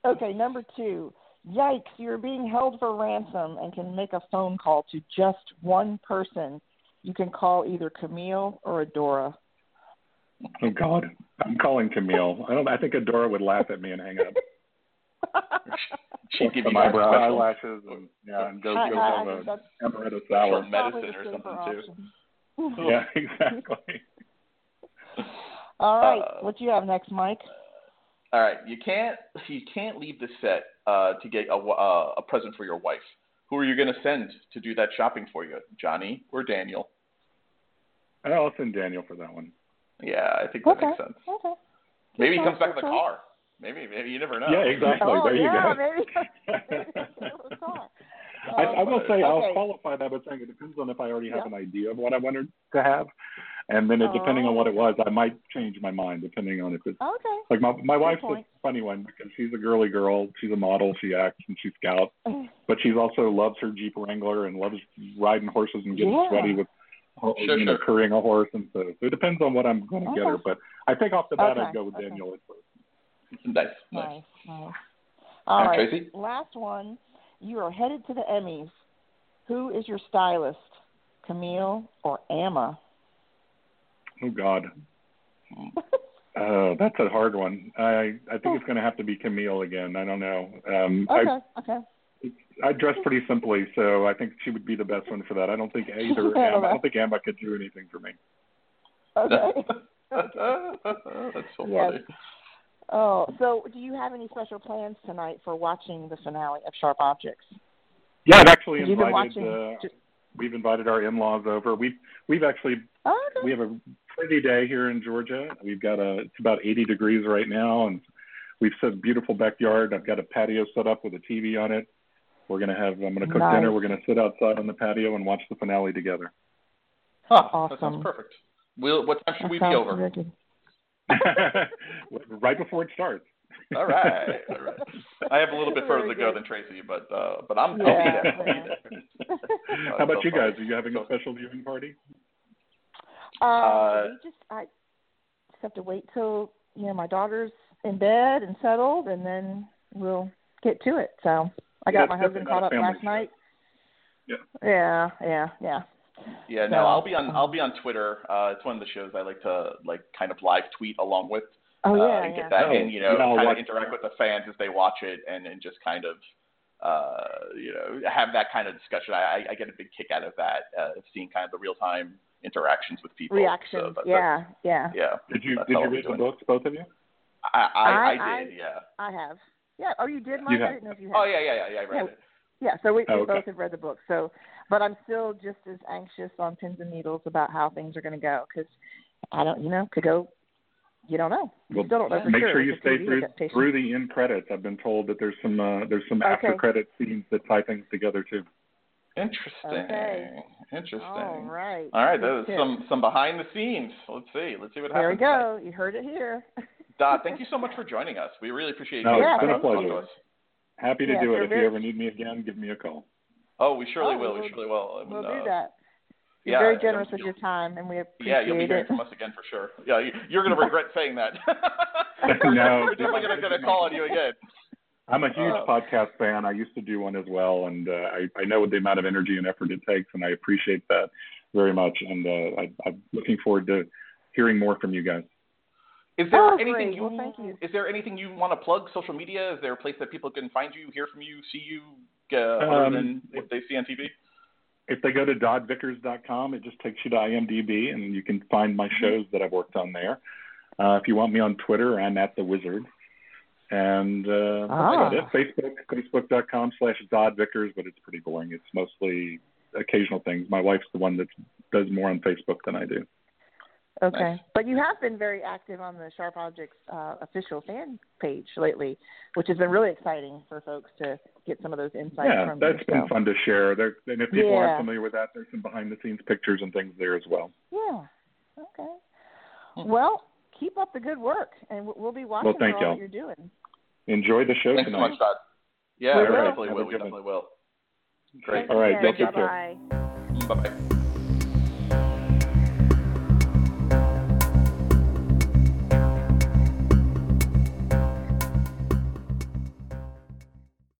Okay, number two. Yikes! You're being held for ransom and can make a phone call to just one person. You can call either Camille or Adora. Oh God, I'm calling Camille. I don't. I think Adora would laugh at me and hang up. She'd give you my special eyelashes and yeah, and go I, go have I, a amaretto salad. medicine or something too. yeah, exactly. All right, Uh, what do you have next, Mike? All right, you can't you can't leave the set uh, to get a, uh, a present for your wife. Who are you going to send to do that shopping for you, Johnny or Daniel? I'll send Daniel for that one. Yeah, I think that Okay. makes sense. Okay. Maybe he comes back choice, with a car. Maybe, maybe you never know. Yeah, exactly. Oh there you go. maybe. maybe. I, I will say I'll qualify that by saying it depends on if I already have Yeah. an idea of what I wanted to have, and then it, depending on what it oh. was, I might change my mind depending on if it's Okay. like my my wife's a funny one because she's a girly girl. She's a model. She acts and she scouts, but she also loves her Jeep Wrangler and loves riding horses and getting Yeah. sweaty with uh, Sure, you know sure. currying a horse and so, so it depends on what I'm going to get her. But I think off the bat Okay, I'd go with okay. Daniel first. Nice, nice. Nice, nice. All All right, right, Tracy? last one. You are headed to the Emmys. Who is your stylist, Camille or Amma? Oh God. Uh, that's a hard one. I I think it's going to have to be Camille again. I don't know. Um, Okay, okay. I I dress pretty simply, so I think she would be the best one for that. I don't think either. I don't Amma, I don't think Amma could do anything for me. Okay. That's so Yes. funny. Oh, so do you have any special plans tonight for watching the finale of Sharp Objects? Yeah, I've actually You've been invited. watching. Uh, ju- we've invited our in-laws over. We've we've actually Oh, okay. we have a pretty day here in Georgia. We've got a it's about 80 degrees right now, and we've set a beautiful backyard. I've got a patio set up with a TV on it. We're gonna have I'm gonna cook Nice. dinner. We're gonna sit outside on the patio and watch the finale together. Huh, That sounds perfect. We'll, what time should That we be over? right before it starts. All right, all right. I have a little bit further to go than Tracy, but uh, but I'm Yeah, I'll be there. Yeah. How about so you guys? Are you having a special viewing party? Uh, Uh, we just I just have to wait till you know my daughter's in bed and settled, and then we'll get to it. So I got Yeah, my husband caught up last show. night. Yeah. Yeah, yeah, yeah. Yeah, So, no, I'll be on um, I'll be on Twitter. Uh, it's one of the shows I like to like kind of live tweet along with. Oh uh, yeah, and yeah. get that Oh, and you know yeah, I'll kind of interact with the fans as they watch it and and just kind of uh you know have that kind of discussion. I I, I get a big kick out of that, uh, of seeing kind of the real time interactions with people. Reactions. So that- that- yeah, yeah. yeah. Did you That's did you read the doing. books, both of you? I I, I, I- did, yeah. I have. Yeah. Oh, you did, Mike? have. I didn't know if you had. Oh yeah, yeah, yeah, yeah. I read Yeah. it. Yeah, so we, we Oh, okay. both have read the book. So, but I'm still just as anxious on pins and needles about how things are going to go because I don't, you know, could go. You don't know. You Well, still don't know for Make sure. sure you stay TV through adaptation. through the end credits. I've been told that there's some uh, there's some Okay. after credit scenes that tie things together too. Interesting. Okay. Interesting. All right. All right, Good that is some some behind the scenes. Let's see. Let's see what happens. There we happens. go. You heard it here. Dodd, thank you so much for joining us. We really appreciate No, you it's taking been a time to talk pleasure. to. Happy to Yeah, do it. If very- you ever need me again, give me a call. Oh, we surely Oh, will. we'll- We surely will. And, we'll uh, do that. You're yeah, very generous with your time, and we appreciate it. Yeah, you'll be hearing it. from us again for sure. Yeah, you- you're going to regret saying that. No. We're definitely going to get a call on you again. I'm a huge Oh. podcast fan. I used to do one as well, and uh, I, I know what the amount of energy and effort it takes, and I appreciate that very much. And uh, I, I'm looking forward to hearing more from you guys. Is there Oh, anything you, Well, thank you. Is there anything you want to plug? Social media? Is there a place that people can find you, hear from you, see you, uh, other Um, than what they see on TV? If they go to doddvickers.com, it just takes you to IMDb, and you can find my shows that I've worked on there. Uh, if you want me on Twitter, I'm at the Wizard. And uh, that's. Ah. Facebook, facebook.com slash doddvickers, but it's pretty boring. It's mostly occasional things. My wife's the one that does more on Facebook than I do. Okay. Nice. But you have been very active on the Sharp Objects uh, official fan page lately, which has been really exciting for folks to get some of those insights yeah, from that's you. been fun to share. There, and if people Yeah. aren't familiar with that, there's some behind the scenes pictures and things there as well. Yeah. Okay. Hmm. Well, keep up the good work, and we'll- we'll be watching thank for all y'all. that you're doing. Enjoy the show Thanks so tonight. much, Dodd. Yeah, We we definitely will. We definitely will. Great. All right, Okay, take care. bye-bye. Bye bye.